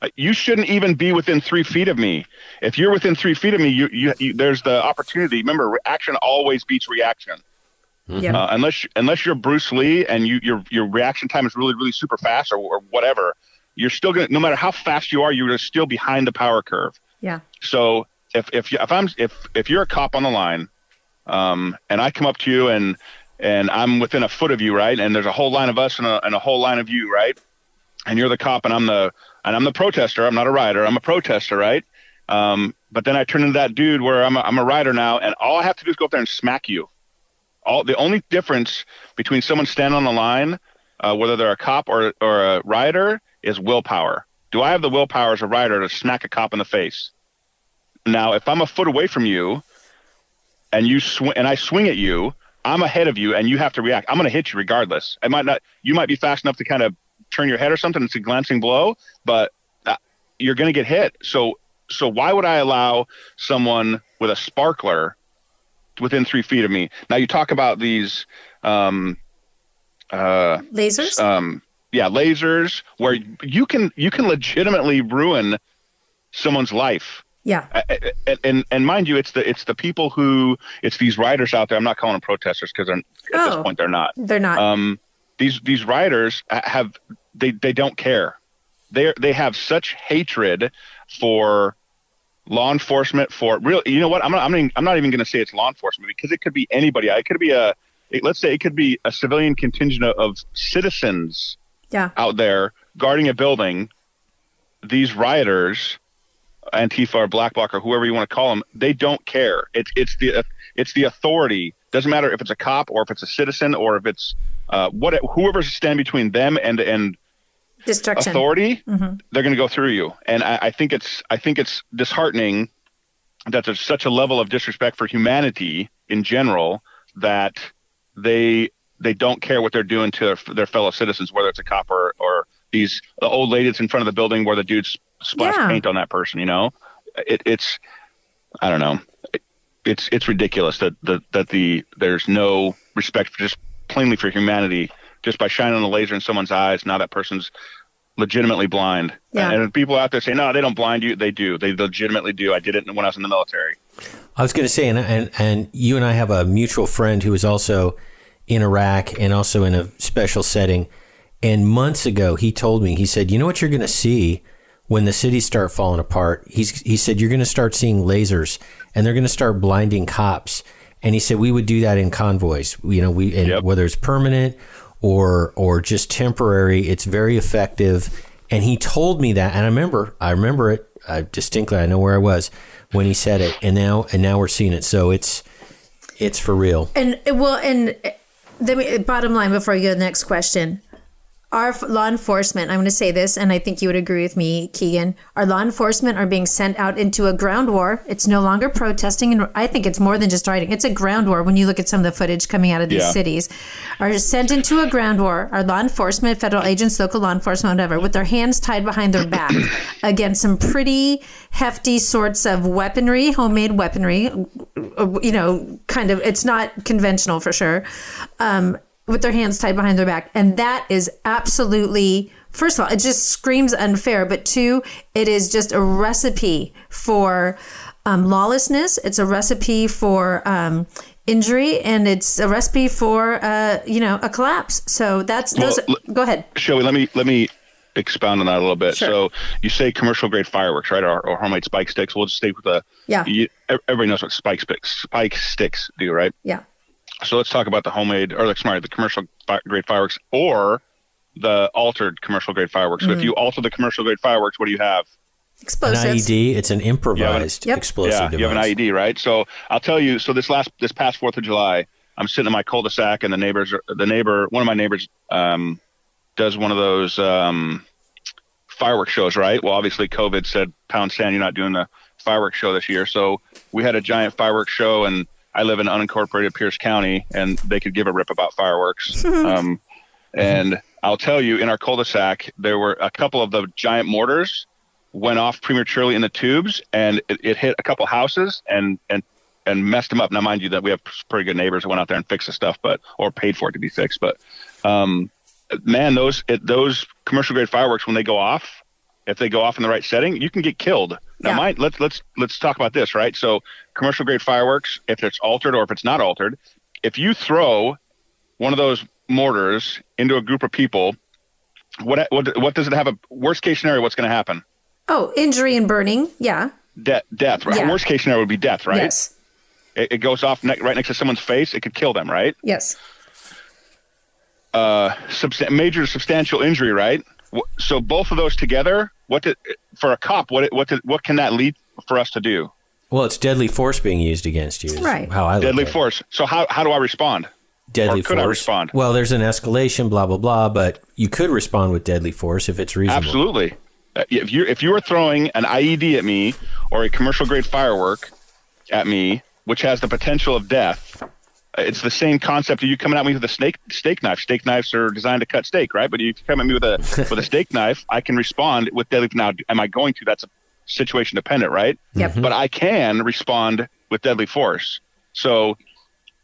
Uh, you shouldn't even be within three feet of me. If you're within three feet of me, you, you, you there's the opportunity. Remember, action always beats reaction. yeah Uh, unless unless you're Bruce Lee and you your your reaction time is really really super fast or, or whatever, you're still gonna no matter how fast you are, you're still behind the power curve. yeah So if if you, if I'm if if you're a cop on the line, um, and I come up to you and and I'm within a foot of you, right, and there's a whole line of us and a, and a whole line of you, right, and you're the cop and I'm the and I'm the protester. I'm not a rider. I'm a protester, right? Um, but then I turn into that dude where I'm a, I'm a rider now, and all I have to do is go up there and smack you. All the only difference between someone standing on the line, uh, whether they're a cop or or a rider, is willpower. Do I have the willpower as a rider to smack a cop in the face? Now, if I'm a foot away from you, and you swing and I swing at you, I'm ahead of you, and you have to react. I'm going to hit you regardless. I might not. You might be fast enough to kind of turn your head or something. It's a glancing blow, but uh, you're going to get hit. So, so why would I allow someone with a sparkler within three feet of me? Now, you talk about these. Um, uh, lasers um, yeah, lasers, where you can you can legitimately ruin someone's life. yeah And, and and mind you, it's the it's the people who it's these riders out there. I'm not calling them protesters because at Oh. this point they're not. they're not Um, these these riders have they they don't care. They they have such hatred for law enforcement for real. You know what? I'm not I'm not, I'm not even going to say it's law enforcement because it could be anybody. It could be a it- let's say it could be a civilian contingent of, of citizens yeah out there guarding a building. These rioters, Antifa or Black Bloc or whoever you want to call them, they don't care. It's it's the it's the authority. Doesn't matter if it's a cop or if it's a citizen or if it's uh, what whoever's stand between them and and destruction authority, Mhm. they're going to go through you. And I, I think it's I think it's disheartening that there's such a level of disrespect for humanity in general that they they don't care what they're doing to their fellow citizens, whether it's a cop or or these the old lady that's in front of the building where the dudes splash Yeah. paint on that person. You know, it, it's I don't know. It, it's it's ridiculous that the that the there's no respect for just plainly for humanity just by shining a laser in someone's eyes. Now that person's legitimately blind. Yeah. And people out there say, no, they don't blind you. They do. They legitimately do. I did it when I was in the military. I was going to say, and, and and you and I have a mutual friend who is also in Iraq and also in a special setting. And months ago, he told me, he said, "You know what you're going to see when the cities start falling apart." He's he said, "You're going to start seeing lasers, and they're going to start blinding cops." And he said, "We would do that in convoys. You know, we and whether it's permanent or or just temporary, it's very effective." And he told me that, and I remember, I remember it uh, distinctly. I know where I was when he said it, and now and now we're seeing it. So it's it's for real. And well, and the bottom line before you go to the next question, our law enforcement, I'm going to say this, and I think you would agree with me, Keagan. Our law enforcement are being sent out into a ground war. It's no longer protesting, and I think it's more than just rioting. It's a ground war when you look at some of the footage coming out of these Yeah. cities. Are sent into a ground war. Our law enforcement, federal agents, local law enforcement, whatever, with their hands tied behind their back against some pretty hefty sorts of weaponry, homemade weaponry. uh, You know, kind of. It's not conventional for sure. Um, with their hands tied behind their back. And that is absolutely, first of all, it just screams unfair. But two, it is just a recipe for um, lawlessness. It's a recipe for um, injury, and it's a recipe for, uh, you know, a collapse. So that's, those, Well, go ahead. Joey, let me let me expound on that a little bit. Sure. So you say commercial grade fireworks, right? Or, or homemade spike sticks. We'll just stay with the. Yeah. You, everybody knows what spike sticks spike sticks do, right? Yeah. So let's talk about the homemade or like sorry, the commercial fi- grade fireworks or the altered commercial grade fireworks. So if Mhm. you alter the commercial grade fireworks, what do you have? An Explosives. IED, it's an improvised Yep. explosive yeah, you have an device. IED, right? So I'll tell you. So this last this past Fourth of July, I'm sitting in my cul-de-sac, and the neighbors, are, the neighbor, one of my neighbors, um, does one of those um, fireworks shows, right? Well, obviously, COVID said, "Pound sand, you're not doing the fireworks show this year." So we had a giant fireworks show, and I live in unincorporated Pierce County, and they could give a rip about fireworks. um, and I'll tell you, in our cul-de-sac, there were a couple of the giant mortars went off prematurely in the tubes, and it, it hit a couple houses and and and messed them up. Now, mind you, that we have pretty good neighbors that went out there and fixed the stuff, but or paid for it to be fixed. But um, man, those it, those commercial grade fireworks when they go off, if they go off in the right setting, you can get killed. Now, Yeah. mind, let's let's let's talk about this, right? So, commercial grade fireworks, if it's altered or if it's not altered, if you throw one of those mortars into a group of people, what what what does it have a worst case scenario? What's going to happen? Oh, injury and burning. Yeah. De- death, right? Yeah. Worst case scenario would be death, right? Yes. It, it goes off ne- right next to someone's face. It could kill them, right? Yes. Uh, major substantial injury, right? Wh- So both of those together, what did, for a cop, what what did, what can that lead for us to do? Well, it's deadly force being used against you. Right. How I look Deadly at it. force. So how how do I respond? Deadly or could force. I respond? Well, there's an escalation, blah blah blah, but you could respond with deadly force if it's reasonable. Absolutely. Uh, If you if you were throwing an IED at me or a commercial grade firework at me, which has the potential of death, it's the same concept of you coming at me with a snake steak knife. Steak knives are designed to cut steak, right? But if you come at me with a with a steak knife, I can respond with deadly. Now, am I going to? That's a situation dependent, right? Yep. But I can respond with deadly force. So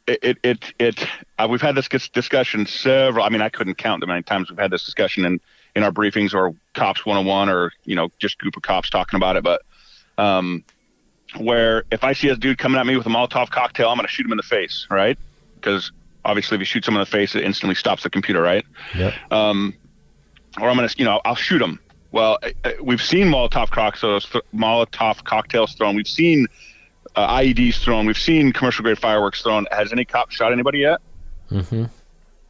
it it it, it uh, we've had this discussion several. I mean, I couldn't count the many times we've had this discussion in in our briefings or cops 101 or you know just group of cops talking about it. But um, where if I see a dude coming at me with a Molotov cocktail, I'm going to shoot him in the face, right? Because obviously, if you shoot someone in the face, it instantly stops the computer, right? Yep. um, or I'm gonna, you know, I'll shoot him. Well, uh, uh, we've seen Molotov cocktails, Molotov cocktails thrown. We've seen uh, IEDs thrown. We've seen commercial grade fireworks thrown. Has any cop shot anybody yet? Mm-hmm.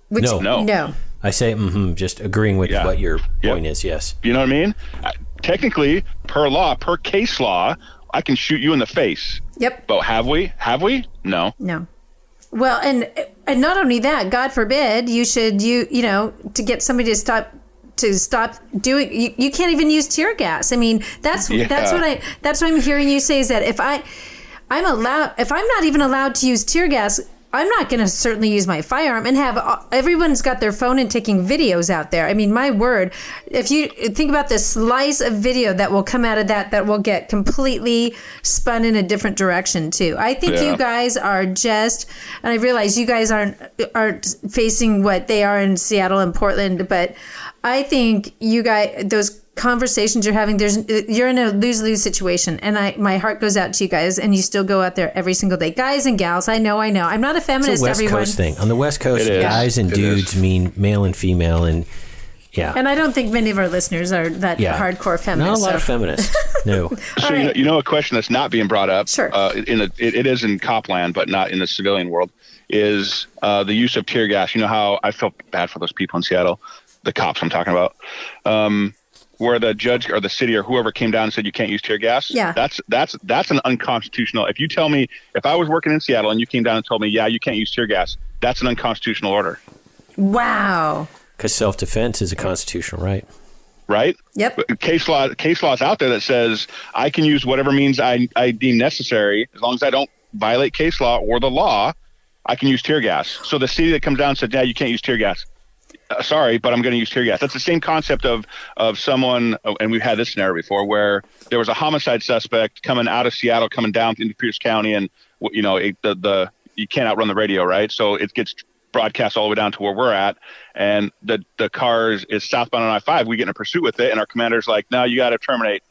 Which, No. No. No. I say, mm-hmm, just agreeing with Yeah. what your Yep. point is. Yes. You know what I mean? Uh, technically, per law, per case law, I can shoot you in the face. Yep. But have we? Have we? No. No. Well, and and not only that, God forbid you should you you know to get somebody to stop to stop doing you, you can't even use tear gas. I mean, that's Yeah. that's what I that's what I'm hearing you say is that if I I'm allowed if I'm not even allowed to use tear gas, I'm not going to certainly use my firearm and have uh, everyone's got their phone and taking videos out there. I mean, my word, if you think about the slice of video that will come out of that, that will get completely spun in a different direction too. I think Yeah. you guys are just, and I realize you guys aren't aren't facing what they are in Seattle and Portland, but I think you guys those conversations you're having there's you're in a lose-lose situation and i my heart goes out to you guys and you still go out there every single day guys and gals i know i know i'm not a It's feminist a West everyone Coast thing. On the West Coast, guys and It dudes is. mean male and female, and yeah, and i don't think many of our listeners are that yeah, hardcore Not a lot of feminists. No. So All you, know, you know a question that's not being brought up. Sure. Uh, in the it, it is in cop land, but not in the civilian world. Is uh, the use of tear gas? You know how I felt bad for those people in Seattle, the cops I'm talking about, um, where the judge or the city or whoever came down and said you can't use tear gas. Yeah. That's that's that's an unconstitutional. If you tell me if I was working in Seattle and you came down and told me yeah you can't use tear gas, that's an unconstitutional order. wow Because self defense is a constitutional right. right? Yep. Case law, case law is out there that says I can use whatever means I, I deem necessary as long as I don't violate case law or the law. I can use tear gas. So the city that comes down and said, "Yeah, you can't use tear gas." Uh, sorry, but I'm going to use tear gas. That's the same concept of of someone, oh, and we've had this scenario before, where there was a homicide suspect coming out of Seattle, coming down into Pierce County, and you know it, the the you can't outrun the radio, right? So it gets broadcast all the way down to where we're at, and the the cars is southbound on I five. We get in a pursuit with it, and our commander's like, "No, you got to terminate."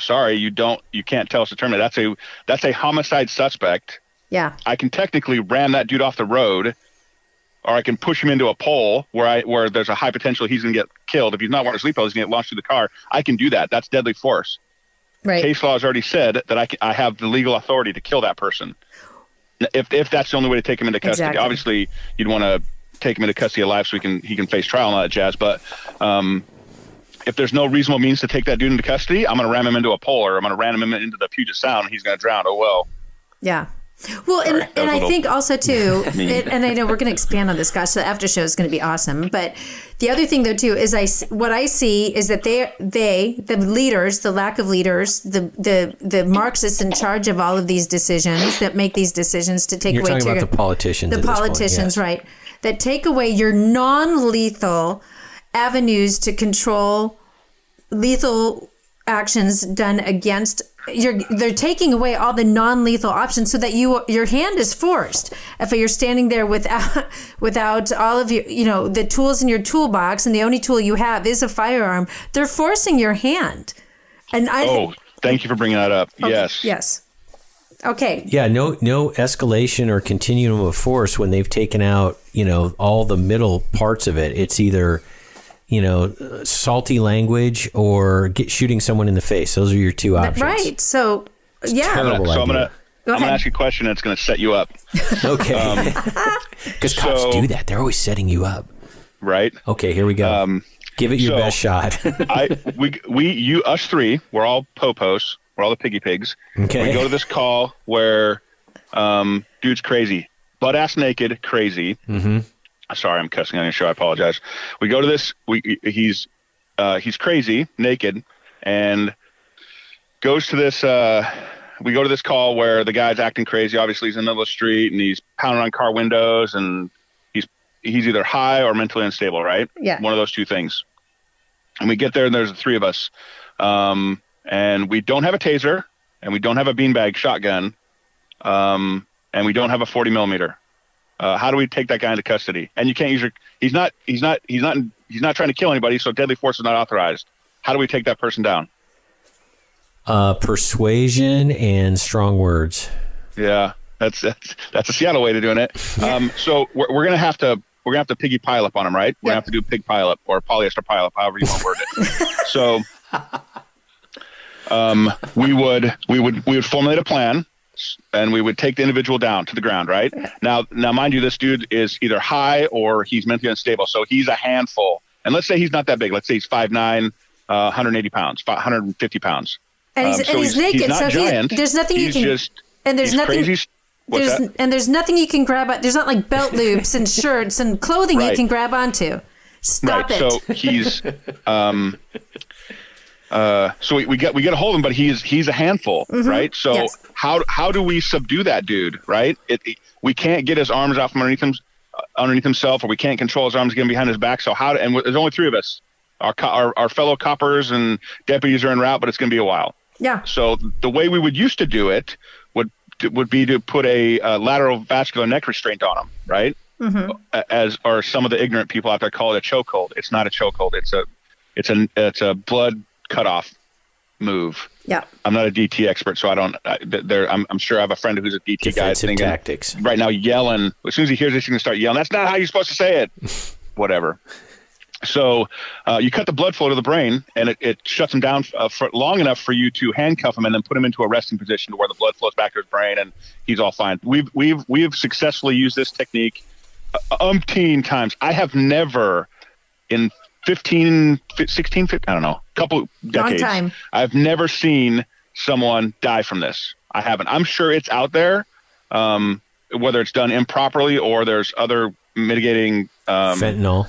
Sorry, you don't. You can't tell us to terminate. That's a that's a homicide suspect. Yeah. I can technically ram that dude off the road, or I can push him into a pole where I where there's a high potential he's going to get killed. If he's not wearing a seatbelt, he's going to get launched through the car. I can do that. That's deadly force. Right. Case law has already said that I, can, I have the legal authority to kill that person. If if that's the only way to take him into custody, Exactly. obviously you'd want to take him into custody alive so he can he can face trial and all that jazz. But um, if there's no reasonable means to take that dude into custody, I'm going to ram him into a pole or I'm going to ram him into the Puget Sound and he's going to drown. Oh well. Yeah. Well, and, Sorry, and was a I little think also too, it, and I know we're going to expand on this, gosh, so the after show is going to be awesome. But the other thing though too is I what I see is that they they the leaders, the lack of leaders, the the the Marxists in charge of all of these decisions that make these decisions to take You're away talking about the politicians. the this point, politicians, yes. right? That take away your non-lethal avenues to control lethal actions done against you're they're taking away all the non-lethal options so that you your hand is forced if you're standing there without without all of your you know the tools in your toolbox and the only tool you have is a firearm they're forcing your hand and i Oh, thank you for bringing that up. Yes. yes okay Yeah, no, no escalation or continuum of force when they've taken out, you know, all the middle parts of it. It's either, you know, salty language or get, shooting someone in the face. Those are your two options. right so yeah terrible. So I'm gonna Go I'm gonna ask you a question that's gonna set you up, Okay. Because cops so- do that. They're always setting you up. right? Okay, here we go. Um, Give it your so- best shot. I we we you us three we're all popos we're all the piggy pigs. Okay. We go to this call where um dude's crazy, butt ass naked, crazy. mm-hmm. Sorry, I'm cussing on your show. I apologize. We go to this. We he's uh, he's crazy, naked, and goes to this. Uh, we go to this call where the guy's acting crazy. Obviously, he's in the middle of the street and he's pounding on car windows and he's he's either high or mentally unstable. Right? Yeah. One of those two things. And we get there and there's the three of us, um, and we don't have a taser and we don't have a beanbag shotgun, um, and we don't have a 40 millimeter. Uh, how do we take that guy into custody? And you can't use your. He's not. He's not. He's not. He's not trying to kill anybody. So deadly force is not authorized. How do we take that person down? uh, persuasion and strong words. Yeah, that's that's that's a Seattle way to doing it. Um, so we're, we're gonna have to we're gonna have to piggy pile up on him, right? We're gonna have to do pig pile up or polyester pile up, however you want to word it. so, um, we would we would we would formulate a plan, and we would take the individual down to the ground, right? Now, now, mind you, this dude is either high or he's mentally unstable, so he's a handful. And let's say he's not that big. Let's say he's 5'9", uh, 180 pounds, 150 pounds. and he's, Um, so and he's, naked not so he- giant. there's nothing he's you can just and there's nothing crazy. There's and there's nothing you can grab on. There's not like belt loops and shirts and clothing you can grab onto. Stop right. it. So he's um uh so we, we get we get a hold of him, but he's he's a handful, right? So Yes. how how do we subdue that dude, right? It, it- we can't get his arms off from underneath him uh, underneath himself, or we can't control his arms getting behind his back. So how? And there's only three of us. Our, our our fellow coppers and deputies are en route, but it's going to be a while. yeah. So the way we would used to do it would would be to put a uh, lateral vascular neck restraint on him, right? A- As are some of the ignorant people out there call it a chokehold. It's not a chokehold. It's a it's a it's a blood cutoff move. Yeah. I'm not a DT expert, so I don't. I, there, I'm, I'm sure I have a friend who's a DT guy thinking tactics. right now yelling. As soon as he hears this, he's gonna start yelling. That's not how you're supposed to say it. Whatever. So uh, you cut the blood flow to the brain, and it, it shuts him down uh, for long enough for you to handcuff him and then put him into a resting position to where the blood flows back to his brain, and he's all fine. We've we've we've successfully used this technique uh, umpteen times. I have never in 15, 16, 15, I don't know, couple decades. time. I've never seen someone die from this. I haven't. I'm sure it's out there, um, whether it's done improperly or there's other mitigating. Um, Fentanyl.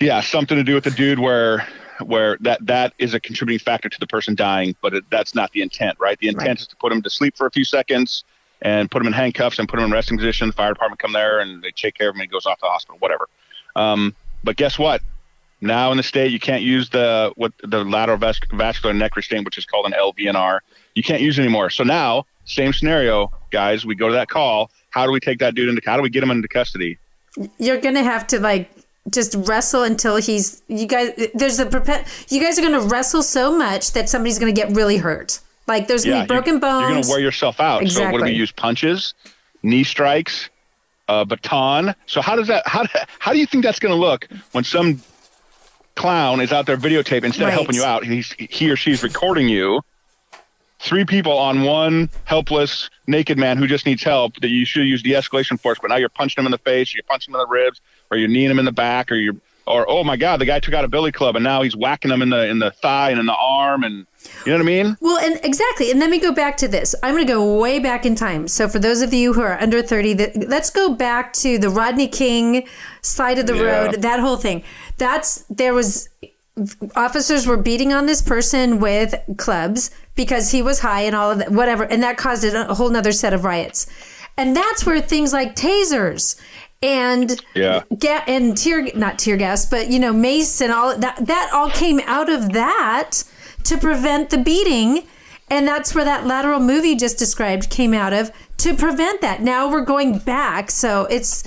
Yeah, something to do with the dude where where that that is a contributing factor to the person dying, but it, that's not the intent, right? The intent Right. is to put him to sleep for a few seconds and put him in handcuffs and put him in resting position. The fire department come there and they take care of him. and He goes off to the hospital, whatever. Um, but guess what? Now in the state, you can't use the what the lateral vas- vascular neck restraint, which is called an LVNR. You can't use it anymore. So now, same scenario, guys. We go to that call. How do we take that dude into? How do we get him into custody? You're gonna have to like just wrestle until he's. You guys, there's a You guys are gonna wrestle so much that somebody's gonna get really hurt. Like there's gonna be broken you, bones. You're going to wear yourself out. So what do Exactly. we use? Punches, knee strikes, uh, baton. So how does that? How how do you think that's going to look when some clown is out there videotaping instead Right. of helping you out? He's he or she's recording you. Three people on one helpless naked man who just needs help that you should use de-escalation force, but now you're punching him in the face, you're punching him in the ribs, or you're kneeing him in the back, or you're or oh my god, the guy took out a billy club and now he's whacking him in the in the thigh and in the arm and you know what I mean? Well, and exactly. And let me go back to this. I'm going to go way back in time. So, for those of you who are under 30, that, let's go back to the Rodney King side of the Yeah. road, that whole thing. That's, there was, officers were beating on this person with clubs because he was high and all of that, whatever. And that caused a whole nother set of riots. And that's where things like tasers and Yeah. ga- and tear not tear gas, but you know mace and all that that all came out of that to prevent the beating, and that's where that lateral move you just described came out of to prevent that. Now we're going back, so it's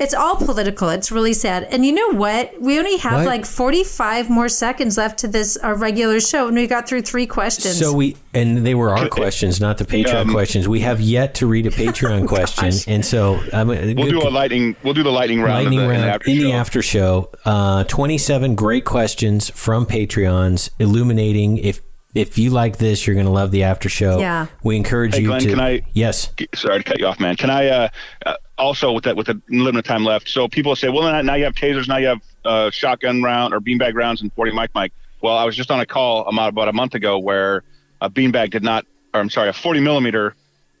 it's all political. It's really sad. And you know what? We only have What? like 45 more seconds left to this our regular show, and we got through three questions. So we and they were our questions, not the Patreon Um, questions. We have yet to read a Patreon question, and so I'm, We'll do a lightning. We'll do the lightning round. lightning in the, in the round after in show. the after show. Uh, Twenty-seven great questions from Patreons, illuminating. If if you like this, you're going to love the after show. Yeah. we encourage Hey, you Glenn, to. can I- Yes. Sorry to cut you off, man. Can I uh, uh, also with that with the limited time left? So people say, well, now- now you have tasers, now you have uh, shotgun round or beanbag rounds and 40 mic mic. Well, I was just on a call about about a month ago where a beanbag did not, or I'm sorry, a 40 millimeter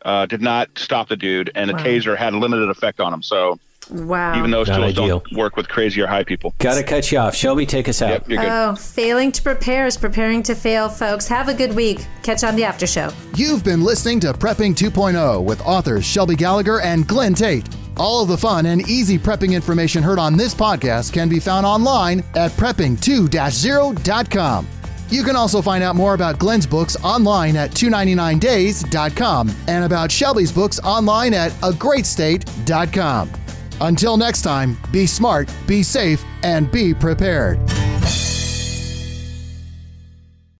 uh, did not stop the dude, and a Wow. taser had a limited effect on him. So wow. even those Not tools ideal. don't work with crazy or high people. Got to cut you off. Shelby, take us out. Yep. Oh, failing to prepare is preparing to fail, folks. Have a good week. Catch you on the after show. You've been listening to Prepping 2.0 with authors Shelby Gallagher and Glenn Tate. All of the fun and easy prepping information heard on this podcast can be found online at prepping2-0.com. You can also find out more about Glenn's books online at 299days.com and about Shelby's books online at agreatstate.com. Until next time, be smart, be safe, and be prepared.